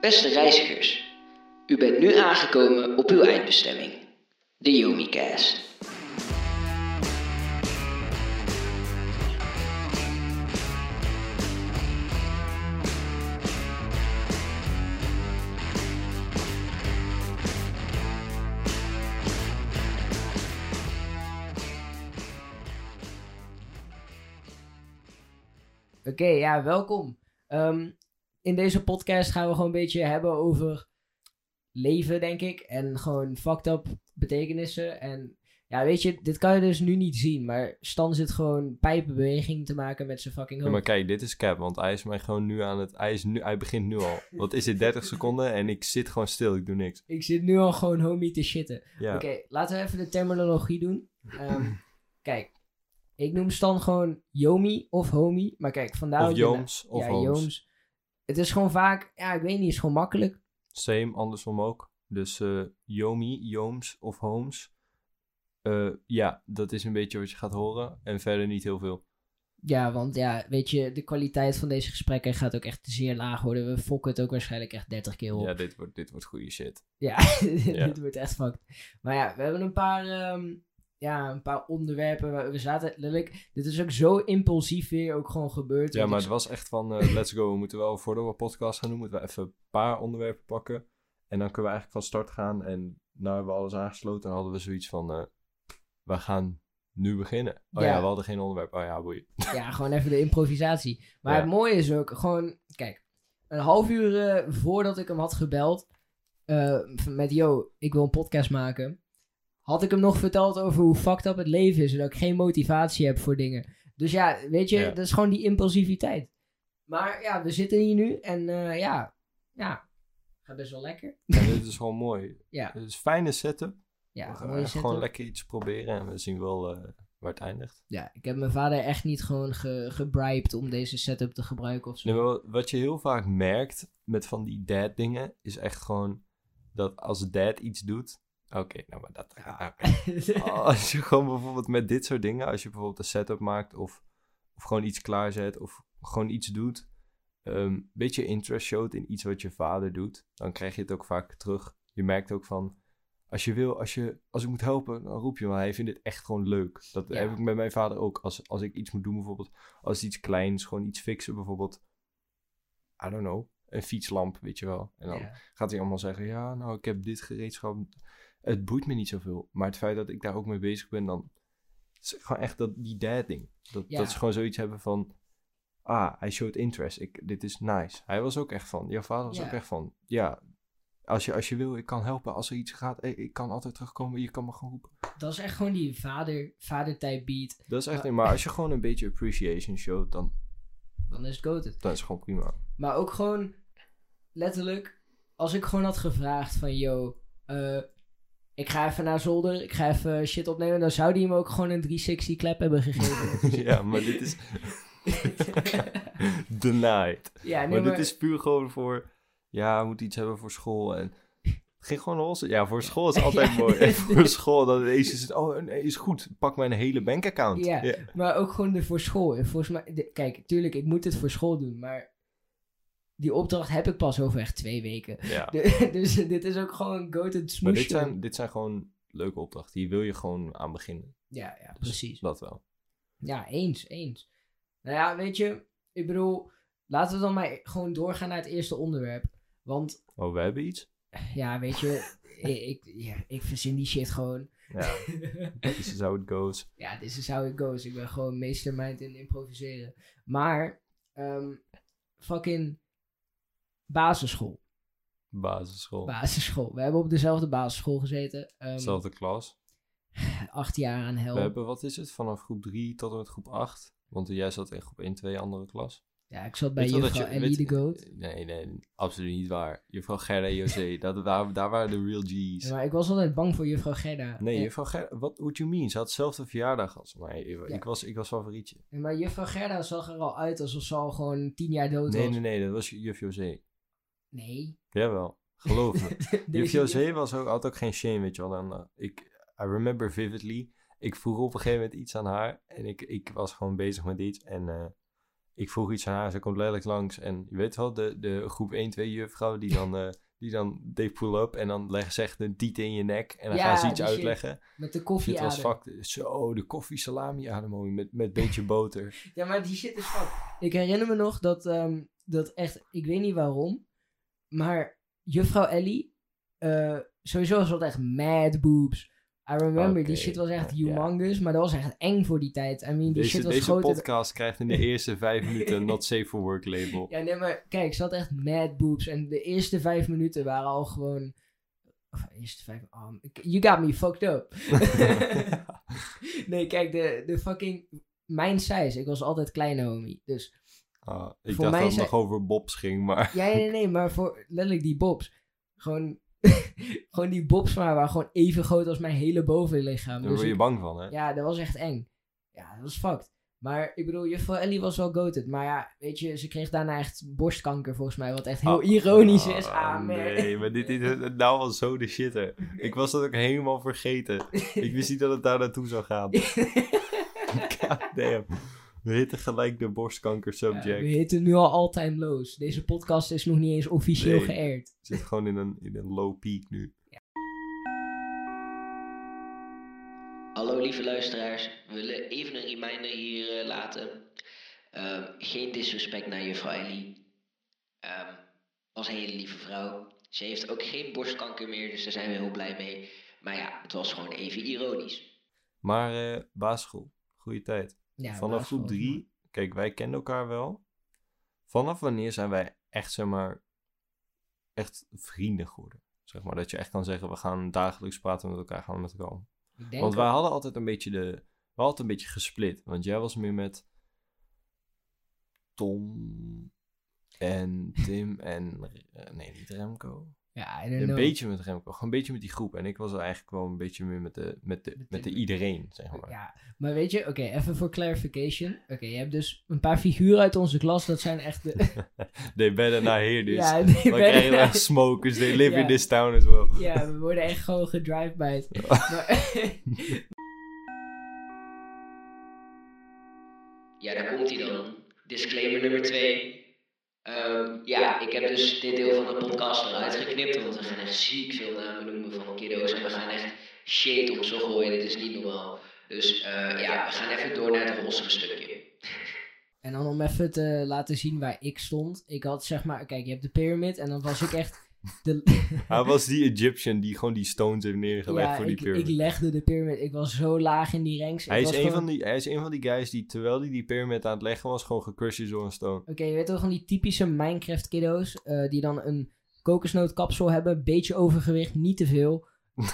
Beste reizigers, u bent nu aangekomen op uw eindbestemming, de Yomicast. Oké, ja, welkom. Ehm, in deze podcast gaan we gewoon een beetje hebben over leven, denk ik. En gewoon fucked up betekenissen. En ja, weet je, dit kan je dus nu niet zien. Maar Stan zit gewoon pijpenbeweging te maken met zijn fucking Ja, hoofd. maar kijk, dit is cap, want hij is mij gewoon nu aan het... Hij, is nu, hij begint nu al. Wat is dit, 30 seconden? En ik zit gewoon stil, ik doe niks. Ik zit nu al gewoon homie te shitten. Ja, Oké, laten we even de terminologie doen. Ehm, kijk, ik noem Stan gewoon Yomi of homie. Maar kijk, vandaar of Jooms, of ja. Jooms. Het is gewoon vaak, ja, ik weet niet, is gewoon makkelijk. Same, andersom ook. Dus eh Yomi, Jooms of Holmes. Eh, ja, dat is een beetje wat je gaat horen. En verder niet heel veel. Ja, want ja, weet je, de kwaliteit van deze gesprekken gaat ook echt zeer laag worden. We fokken het ook waarschijnlijk echt 30 keer op. Ja, dit wordt, dit wordt goede shit. Ja, Ja. dit wordt echt fucked. Maar ja, we hebben een paar, ehm, ja, een paar onderwerpen. waar We zaten letterlijk, dit is ook zo impulsief weer ook gewoon gebeurd. Ja, maar het was echt van, eh, let's go. We moeten wel, voordat we podcast gaan doen, moeten we even een paar onderwerpen pakken. En dan kunnen we eigenlijk van start gaan. En nou hebben we alles aangesloten en hadden we zoiets van, eh, we gaan nu beginnen. Oh ja. Ja. we hadden geen onderwerp. Oh ja, boeien. Ja, gewoon even de improvisatie. Maar Ja. het mooie is ook, gewoon, kijk, een half uur eh, voordat ik hem had gebeld, met yo, ik wil een podcast maken, had ik hem nog verteld over hoe fucked up het leven is en dat ik geen motivatie heb voor dingen. Dus ja, weet je, Ja. dat is gewoon die impulsiviteit. Maar ja, we zitten hier nu en eh, ja, ja, gaat best wel lekker. Dit is gewoon mooi. Ja. Het is een fijne setup. Ja, we gaan gewoon lekker iets proberen. En we zien wel eh, waar het eindigt. Ja, ik heb mijn vader echt niet gewoon ge gebribed om deze setup te gebruiken of zo. Nee, wat je heel vaak merkt met van die dad dingen, is echt gewoon dat als dad iets doet. Oké, nou maar dat. ah, oké. als je gewoon bijvoorbeeld met dit soort dingen, als je bijvoorbeeld een setup maakt of, of gewoon iets klaarzet of gewoon iets doet, een um, beetje interest showt in iets wat je vader doet, dan krijg je het ook vaak terug. Je merkt ook van, als je wil, als, je, als ik moet helpen, dan roep je maar hij vindt het echt gewoon leuk. Dat Ja. heb ik met mijn vader ook. Als, als ik iets moet doen bijvoorbeeld, als iets kleins, gewoon iets fixen bijvoorbeeld, I don't know, een fietslamp, weet je wel. En dan Ja. gaat hij allemaal zeggen, ja, nou, ik heb dit gereedschap. Het boeit me niet zoveel. Maar het feit dat ik daar ook mee bezig ben, dan is gewoon echt dat, die dad ding. Dat, Ja. dat ze gewoon zoiets hebben van, ah, hij showed interest. Ik, dit is nice. Hij was ook echt van, jouw vader was Ja. ook echt van, ja, als je, als je wil, ik kan helpen. Als er iets gaat, ik, ik kan altijd terugkomen. Je kan me gewoon roepen. Dat is echt gewoon die vader, vader-type beat. Dat is echt, Ja. maar als je gewoon een beetje appreciation showt, dan, Dan is het goated. dan is het gewoon prima. Maar ook gewoon, letterlijk, als ik gewoon had gevraagd van, yo, eh, ik ga even naar zolder, ik ga even shit opnemen, dan zou die hem ook gewoon een 360 clap hebben gegeven. ja, maar dit is denied. ja, nee, maar, maar, dit is puur gewoon voor, ja, we moeten iets hebben voor school. En ging gewoon los. Ja, voor school is het altijd Ja, mooi. En voor school, dat ineens is het, oh nee, is goed. Pak mijn hele bankaccount. Ja. maar ook gewoon de voor school. En volgens mij, de- kijk, tuurlijk, ik moet het voor school doen, maar die opdracht heb ik pas over echt twee weken. ja. De- dus dit is ook gewoon goated Maar smoesje. dit zijn, dit zijn gewoon leuke opdrachten. Hier wil je gewoon aan beginnen. Ja, ja, Dus precies. Dat wel. Ja, eens, eens. Nou ja, weet je, ik bedoel, laten we dan maar gewoon doorgaan naar het eerste onderwerp. Want, Oh, we hebben iets? ja, weet je, ik, ja, ik verzin die shit gewoon. Ja, this is how it goes. ja, this is how it goes. Ik ben gewoon meestermind in improviseren. Maar, ehm, fucking basisschool. Basisschool. Basisschool. We hebben op dezelfde basisschool gezeten. ehm, Dezelfde klas. acht jaar aan hel. We hebben, wat is het, vanaf groep 3 tot en met groep 8. Want jij zat in groep 1, 2, andere klas. Ja, ik zat bij Weet juffrouw je- Ellie weet- de Goat. Nee, nee, absoluut niet waar. Juffrouw Gerda en José, dat, daar, daar waren de real G's. Ja, maar ik was altijd bang voor juffrouw Gerda. Nee, En- juffrouw Gerda, wat what you mean? Ze had hetzelfde verjaardag als mij. Ik, Ja. was, ik was favorietje. Ja, maar juffrouw Gerda zag er al uit alsof ze al gewoon tien jaar dood Nee, was. nee, nee, dat was juf José. Nee. Jawel, geloof me. José was ook, had ook geen shame, weet je wel. Eh, ik, I remember vividly, ik vroeg op een gegeven moment iets aan haar. En ik, ik was gewoon bezig met iets. En eh, ik vroeg iets aan haar, ze komt letterlijk langs. En je weet wel, de, de groep 1, 2 juffrouw die dan, eh die dan deed pull-up. En dan leggen ze echt een tiet in je nek. En dan Ja, gaan ze iets shit. uitleggen. Met de koffie was fuck, zo, de koffie salami ademooi met, met beetje boter. Ja, maar die shit is fuck. Ik herinner me nog dat, ehm, dat echt, ik weet niet waarom, maar juffrouw Ellie, eh, sowieso was dat echt mad boobs. I remember, die shit was echt humongous, maar dat was echt eng voor die tijd. I mean, die Deze, shit was deze podcast krijgt in de eerste vijf minuten een not safe for work label. Ja, nee, maar kijk, ze had echt mad boobs. En de eerste vijf minuten waren al gewoon... Of, eerste vijf... Oh, you got me fucked up. nee, kijk, de, de fucking... Mijn size, ik was altijd kleine homie. Dus Ah, ik Voor dacht mij dat het zijn- nog over Bobs ging, maar... Ja, nee, nee, maar voor letterlijk die bobs. Gewoon, gewoon die bobs maar waren gewoon even groot als mijn hele bovenlichaam. Daar Dus word je ik- bang van, hè? ja, dat was echt eng. Ja, dat was fucked. Maar ik bedoel, juffrouw Ellie was wel goated. Maar ja, weet je, ze kreeg daarna echt borstkanker volgens mij. Wat echt heel Ah, ironisch is. ah, Ah, man. Nee, maar dit is nou al zo de shit, hè. Ik was dat ook helemaal vergeten. Ik wist niet dat het daar naartoe zou gaan. God damn. We hitten gelijk de borstkanker Ja, subject. we heten nu al all-time lows. Deze podcast is nog niet eens officieel Nee. geëerd. zit gewoon in een, in een low peak nu. Hallo lieve luisteraars, we willen even een reminder hier eh, laten. Ehm, geen disrespect naar juffrouw Ellie. Ehm was een hele lieve vrouw. Ze heeft ook geen borstkanker meer, dus daar zijn we heel blij mee. Maar ja, het was gewoon even ironisch. Maar eh basisschool, goede tijd. Ja, Vanaf groep kijk, wij kenden elkaar wel. Vanaf wanneer zijn wij echt, zeg maar, echt vrienden geworden? Zeg maar, dat je echt kan zeggen, we gaan dagelijks praten met elkaar, gaan we met elkaar om. Want wij hadden altijd een beetje de, we hadden een beetje gesplit. Want jij was meer met Tom en Tim en, eh, nee, niet Remco. Ja, I don't Een know. beetje met Remco, gewoon een beetje met die groep. En ik was er eigenlijk wel een beetje meer met de, met de, Met de iedereen, zeg maar. Ja, maar weet je, oké, even voor clarification. Oké, je hebt dus een paar figuren uit onze klas, dat zijn echt de... They better not hear this. ja, echt smokers. They live Ja. in this town as well. ja, we worden echt gewoon gedrive-byt. Maar, Ja, daar komt hij dan. Disclaimer nummer 2. Ja, ik heb dus dit deel van de podcast eruit geknipt, want we gaan echt ziek veel namen noemen van kiddo's en we gaan echt shit op zo gooien, dit is niet normaal. Dus eh, ja, we gaan even door naar het rossige stukje. en dan om even te laten zien waar ik stond. Ik had zeg maar, kijk, je hebt de pyramid en dan was ik echt... De, Hij was die Egyptian die gewoon die stones heeft neergelegd ja, voor die ik, pyramid. ik legde de pyramid. Ik was zo laag in die ranks. Hij is, een gewoon- van die, hij is een van die guys die, terwijl hij die pyramid aan het leggen was, gewoon gecrushed is door een stone. Oké, je weet toch van die typische Minecraft kiddo's, eh, die dan een kokosnootkapsel hebben, beetje overgewicht, niet te veel.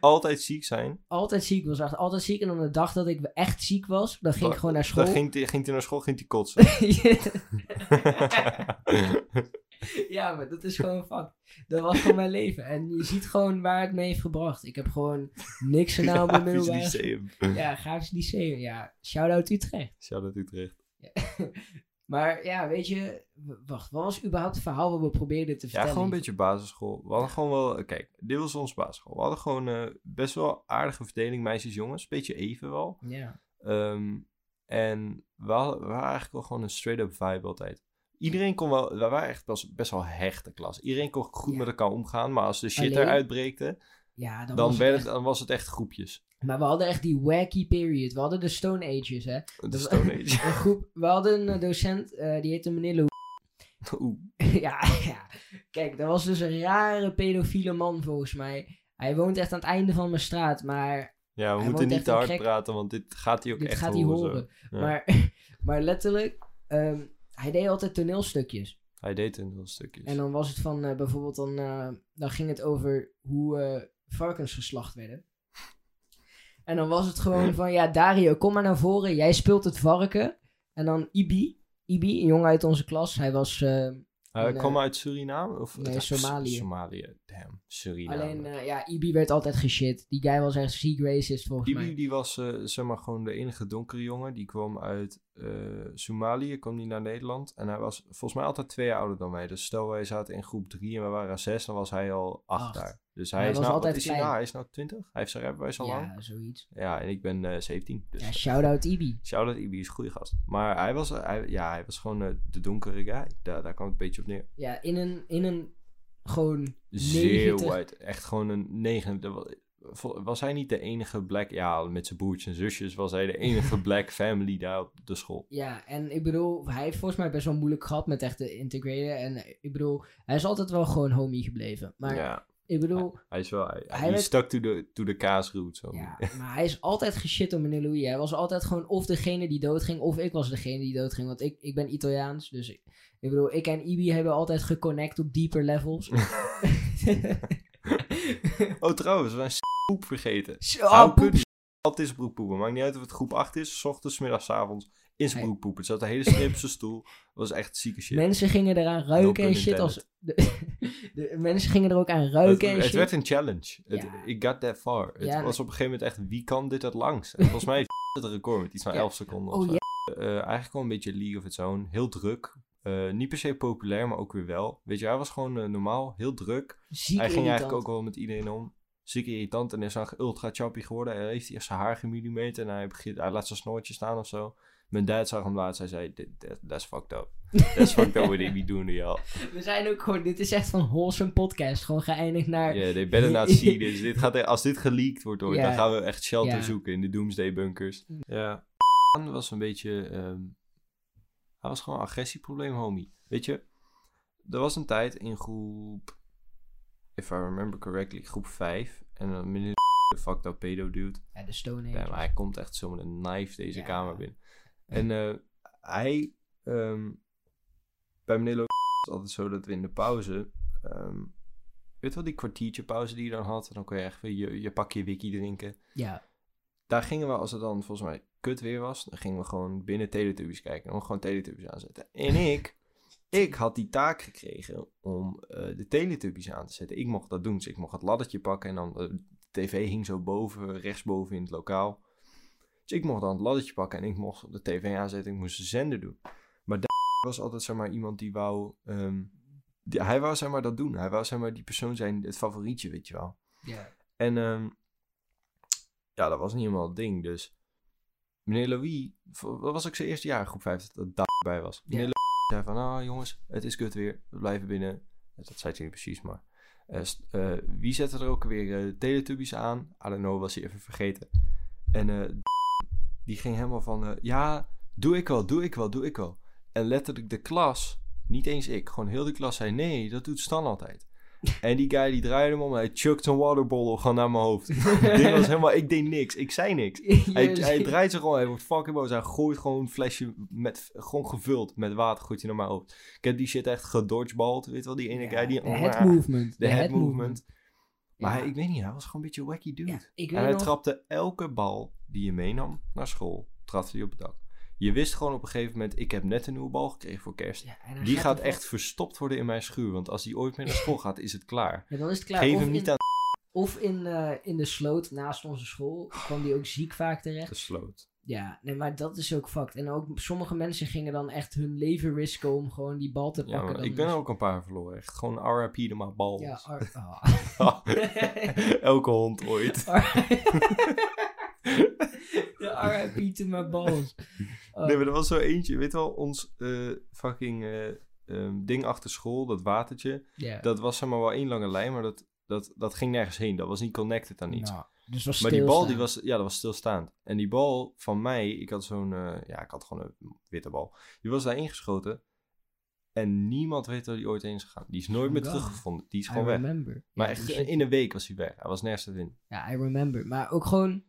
Altijd ziek zijn. Altijd ziek, was echt altijd ziek. En dan de dag dat ik echt ziek was, dan ging ik gewoon naar school. Dan ging hij naar school, ging hij kotsen. ja, maar dat is gewoon fuck. Dat was gewoon mijn leven. En je ziet gewoon waar het me heeft gebracht. Ik heb gewoon niks gedaan op mijn middelbare... lyceum. Ja, grafisch lyceum. Ja, shout-out Utrecht. Shout-out Utrecht. Maar ja, weet je... Wacht, wat was überhaupt het verhaal wat we probeerden te Ja, vertellen? gewoon een beetje basisschool. We hadden gewoon wel... Kijk, dit was onze basisschool. We hadden gewoon eh, best wel aardige verdeling meisjes-jongens. Beetje even wel. Ja. Ehm, en we, hadden, we waren eigenlijk wel gewoon een straight-up vibe altijd. Iedereen kon wel... We waren echt best, best wel hechte klas. Iedereen kon goed Ja. met elkaar omgaan. Maar als de shit Alleen- eruit breekte, Ja, dan, dan, was het werd echt- het, dan was het echt groepjes. Maar we hadden echt die wacky period. We hadden de Stone Ages, hè. De Stone Age. Een groep... We hadden een eh, docent, eh, die heette meneer Lou. Oeh. ja, ja. Kijk, dat was dus een rare pedofiele man volgens mij. Hij woont echt aan het einde van mijn straat, maar Ja, we Hij moeten niet te hard Krek- praten, want dit gaat hij ook dit echt gaat hij horen. zo. horen. Ja. Maar, maar letterlijk, ehm, hij deed altijd toneelstukjes. Hij deed een heel stukjes. En dan was het van, eh, bijvoorbeeld, dan, eh, dan ging het over hoe eh, varkens geslacht werden. En dan was het gewoon van, ja Dario, kom maar naar voren, jij speelt het varken. En dan Ibi, Ibi, een jongen uit onze klas, hij was Hij kwam uit Suriname? Of, nee, Somalië. Somalië, damn. Suriname. alleen, ja, Ibi werd altijd geshit. Die guy was echt ziek racist volgens Ibi mij. die was zeg maar gewoon de enige donkere jongen. Die kwam uit Somalië, kwam hij naar Nederland. En hij was volgens mij altijd twee jaar ouder dan wij. Dus stel wij zaten in groep drie en we waren zes, dan was hij al acht, Acht. daar. Dus hij, Hij is was nou, altijd hij klein. nou? Hij is nou 20? Hij heeft zijn rijbewijs al lang. Ja, zoiets. Ja, en ik ben eh 17. Dus Ja, shout-out Ibi. shout-out Ibi is een goede gast. Maar hij was, hij, ja, hij was gewoon eh, de donkere guy. Daar, daar kwam het een beetje op neer. Ja, in een, in een gewoon Zeer 90 white. Echt gewoon een negen. De- Was hij niet de enige black... Ja, met zijn broertjes en zusjes was hij de enige black family daar op de school. Ja, en ik bedoel, hij heeft volgens mij best wel moeilijk gehad met echt te integreren. En ik bedoel, hij is altijd wel gewoon homie gebleven. Maar ja, ik bedoel, hij is wel... Hij, Hij hij werd- stuck to the, to the kaasroute. Zo. ja, maar hij is altijd geshit op meneer Louis. Hij was altijd gewoon of degene die doodging, of ik was degene die doodging. Want ik, ik ben Italiaans, dus ik, ik bedoel, ik en Ibi hebben altijd geconnect op deeper levels. oh, trouwens, poep vergeten. Hou poep. kunnen altijd in zijn broek poepen. Maakt niet uit of het groep 8 is, s ochtends, middags, avonds. In zijn Hey. broek poepen. Het zat de hele strip zijn stoel. Dat was echt zieke shit. Mensen gingen eraan ruiken No en shit als... De, de mensen gingen er ook aan ruiken het, en het shit. werd een challenge. Het, it got that far. Het was op een gegeven moment echt, wie kan dit het langst? En volgens mij het record met iets van Ja. 11 seconden of Oh zo. ja, Eh, eigenlijk wel een beetje League of Its Own. Heel druk. Eh, niet per se populair, maar ook weer wel. Weet je, hij was gewoon eh, normaal, heel druk. ziek hij ging irritant. eigenlijk ook wel met iedereen om. Ziek irritant en is dan ultra choppy geworden. Hij heeft eerst zijn haar gemillimeter en hij, begint, hij laat zijn snoortje staan of zo. Mijn dad zag hem laatst, hij zei, "Dit- that- that's fucked up. That's fucked up what they be doing to y'all. We zijn ook gewoon, dit is echt van wholesome podcast. Gewoon geëindigd naar... Yeah, they better not see this. dit gaat, als dit geleakt wordt, ooit, Ja. dan gaan we echt shelter Ja. zoeken in de Doomsday bunkers. Ja. was een beetje... ehm, hij was gewoon een agressieprobleem, homie. Weet je, er was een tijd in groep... If I remember correctly, groep 5. En dan meneer de fucked up pedo dude. Ja, de Stone Ja, maar hij komt echt zo met een knife deze Ja. kamer binnen. En eh, hij... ehm, bij meneer is altijd zo dat we in de pauze... ehm, weet je wel, die kwartiertje pauze die je dan had? En dan kon je echt weer je, je pakje wiki drinken. Ja, Daar gingen we, als het dan volgens mij kut weer was... dan gingen we gewoon binnen Teletubbies kijken. En gewoon Teletubbies aanzetten. En ik... Ik had die taak gekregen om eh, de Teletubbies aan te zetten. Ik mocht dat doen. Dus ik mocht het laddertje pakken en dan... eh, de tv hing zo boven, rechtsboven in het lokaal. Dus ik mocht dan het laddertje pakken en ik mocht de tv aanzetten. Ik moest de zender doen. Maar daar was altijd zeg maar iemand die wou... ehm, die- hij wou zeg maar dat doen. Hij wou zeg maar die persoon zijn, het favorietje, weet je wel. ja. En ehm, ja, dat was niet helemaal het ding. Dus meneer Louis, dat was ook zijn eerste jaar groep 5 dat dat daarbij was. Meneer Ja. Zei van, nou jongens, het is kut weer. We blijven binnen. Dat zei hij niet precies, maar... eh, eh, wie zette er ook weer eh Teletubbies aan? I don't know, was hij even vergeten. En die ging helemaal van, ja, doe ik wel, doe ik wel, doe ik wel. En letterlijk de klas, niet eens ik, gewoon heel de klas zei, nee, dat doet Stan altijd. En die guy die draaide hem om, hij chucked een waterbottle gewoon naar mijn hoofd. Dit was helemaal, ik deed niks, ik zei niks. Hij, Jezus. hij draait zich gewoon, hij wordt fucking boos. Hij gooit gewoon een flesje met, gewoon gevuld met water, gooit hij naar mijn hoofd. Ik heb die shit echt gedodgeballed, weet wel, die ene Ja, guy die... de head movement. De head movement. Maar Ja. ik weet niet, hij was gewoon een beetje wacky dude. Ja, en hij nog... trapte elke bal die je meenam naar school, trapte hij op het dak. Je wist gewoon op een gegeven moment, ik heb net een nieuwe bal gekregen voor kerst. Ja, Die gaat echt verstopt worden in mijn schuur, want als die ooit meer naar school gaat, is het klaar. Ja, dan is het klaar. Geef of hem niet in, aan Of in, eh, in de sloot naast onze school kwam die ook ziek vaak terecht. de sloot. Ja, nee, maar dat is ook fucked. En ook sommige mensen gingen dan echt hun leven risken om gewoon die bal te Ja, pakken. maar dan ik ben er ook een paar verloren. Echt gewoon RIP de maar bal. Ja, ah. Elke hond ooit. De RIP to my balls. Oh, Nee, maar er was zo eentje. Weet wel, ons eh, fucking eh, ehm, ding achter school, dat watertje. Dat was zeg maar wel één lange lijn, maar dat, dat, dat ging nergens heen. Dat was niet connected aan iets. Nou, dus was maar die bal, die was, ja, dat was stilstaand. En die bal van mij, ik had zo'n, eh, ja, ik had gewoon een witte bal. Die was daar ingeschoten. En niemand weet waar die ooit heen is gegaan. Die is nooit meer God. teruggevonden. Die is I gewoon weg. remember. Maar Ja, echt in een week was hij weg. Hij was nergens vinden. Ja, I remember. Maar ook gewoon...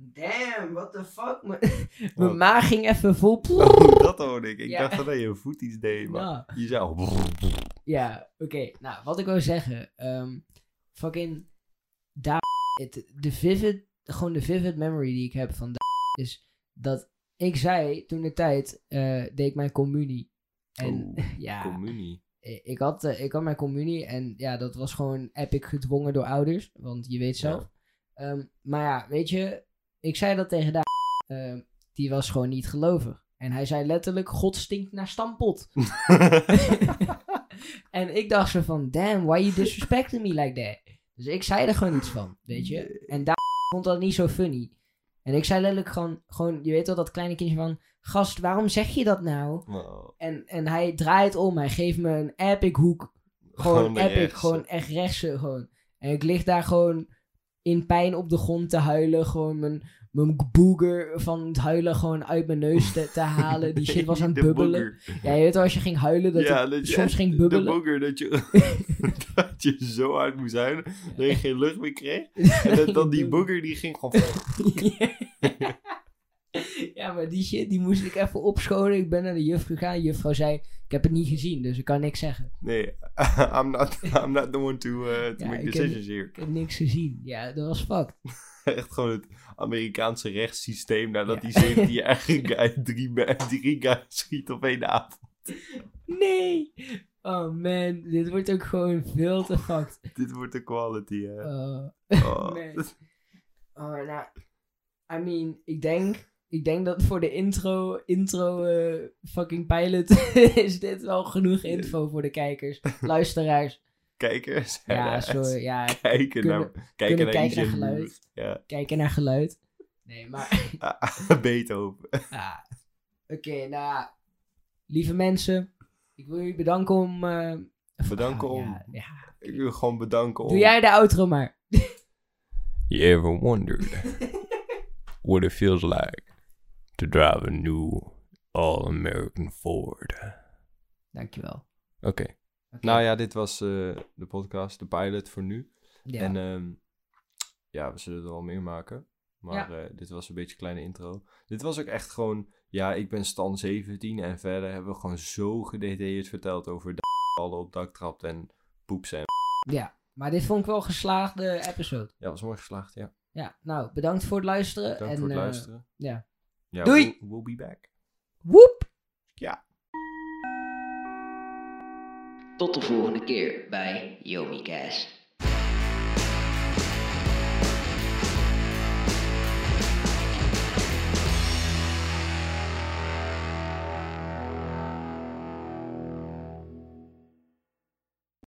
Damn, what the fuck? Mijn Wat? mijn maag ging even vol... Oh, dat hoorde ik. Ik Ja. dacht dat je voet iets deed, maar Ja. je zei al... Ja, oké. Nou, wat ik wil zeggen. ehm, fucking... Daar... De vivid... Gewoon de vivid memory die ik heb van daar is dat ik zei toen de tijd eh, deed ik mijn communie. En Oh, ja, Communie. ik had, eh, ik had mijn communie en ja, dat was gewoon epic gedwongen door ouders. Want je weet zelf. Ehm, maar ja, weet je, ik zei dat tegen daar. ehm, die was gewoon niet gelovig. En hij zei letterlijk, God stinkt naar stampot. en ik dacht zo van, damn, why you disrespecting me like that? Dus ik zei er gewoon iets van, weet je. En daar vond dat niet zo funny. En ik zei letterlijk gewoon, gewoon je weet wel dat kleine kindje van, gast, waarom zeg je dat nou? Wow. En, en hij draait om, hij geeft me een epic hoek. Gewoon de epic, rechtse. gewoon echt rechtse, gewoon. En ik lig daar gewoon in pijn op de grond te huilen, gewoon mijn, mijn booger van het huilen gewoon uit mijn neus te, te halen. Die shit was aan het De bubbelen. booger. Ja, je weet wel, als je ging huilen, dat ja, dat soms ging De bubbelen. booger, dat je, dat je zo hard moest huilen, dat je geen lucht meer kreeg. En dat, dan die booger, die ging gewoon... ja, maar die shit, die moest ik even opschonen. Ik ben naar de juf gegaan. De juffrouw zei, ik heb het niet gezien, dus ik kan niks zeggen. Nee, I'm not, I'm not the one to, uh, to Ja, make heb- decisions here. Ik heb niks gezien. Ja, dat was fucked. Echt gewoon het Amerikaanse rechtssysteem, nadat Ja. die 17-jarige guy drie, drie guys schiet op één avond. Nee! Oh man, dit wordt ook gewoon veel te fucked. Dit wordt de quality, hè. Oh, Oh. man. Oh, nou, I mean, ik denk, ik denk dat voor de intro, intro eh, fucking pilot is dit wel genoeg info voor de kijkers, luisteraars. Kijkers. Ja, sorry, ja, Kijken kunnen- naar, kijken naar kijken naar Easy geluid. Ja, kijken naar geluid. Nee, maar, Beethoven. ja. Oké, nou, lieve mensen, ik wil jullie bedanken om... eh, Bedanken ah, om... Ja, ja. Ik wil gewoon bedanken om... Doe jij de outro maar. You ever wondered what it feels like to drive a new all-American Ford? Dankjewel. Oké. Oké. Nou ja, dit was eh, de podcast, de pilot voor nu. Ja. En ehm, ja, we zullen er wel meer maken. Maar Ja. eh, dit was een beetje een kleine intro. Dit was ook echt gewoon... Ja, ik ben Stan 17 en verder hebben we gewoon zo gedetailleerd verteld over de ballen op daktrap en poeps en... Ja, maar dit vond ik wel een geslaagde episode. Ja, was mooi geslaagd, ja. Ja, nou, bedankt voor het luisteren. Dank en, voor het eh, luisteren. ja. Ja, Doei! We'll, we'll be back. Woep! Ja. Tot de volgende keer bij Yomicast.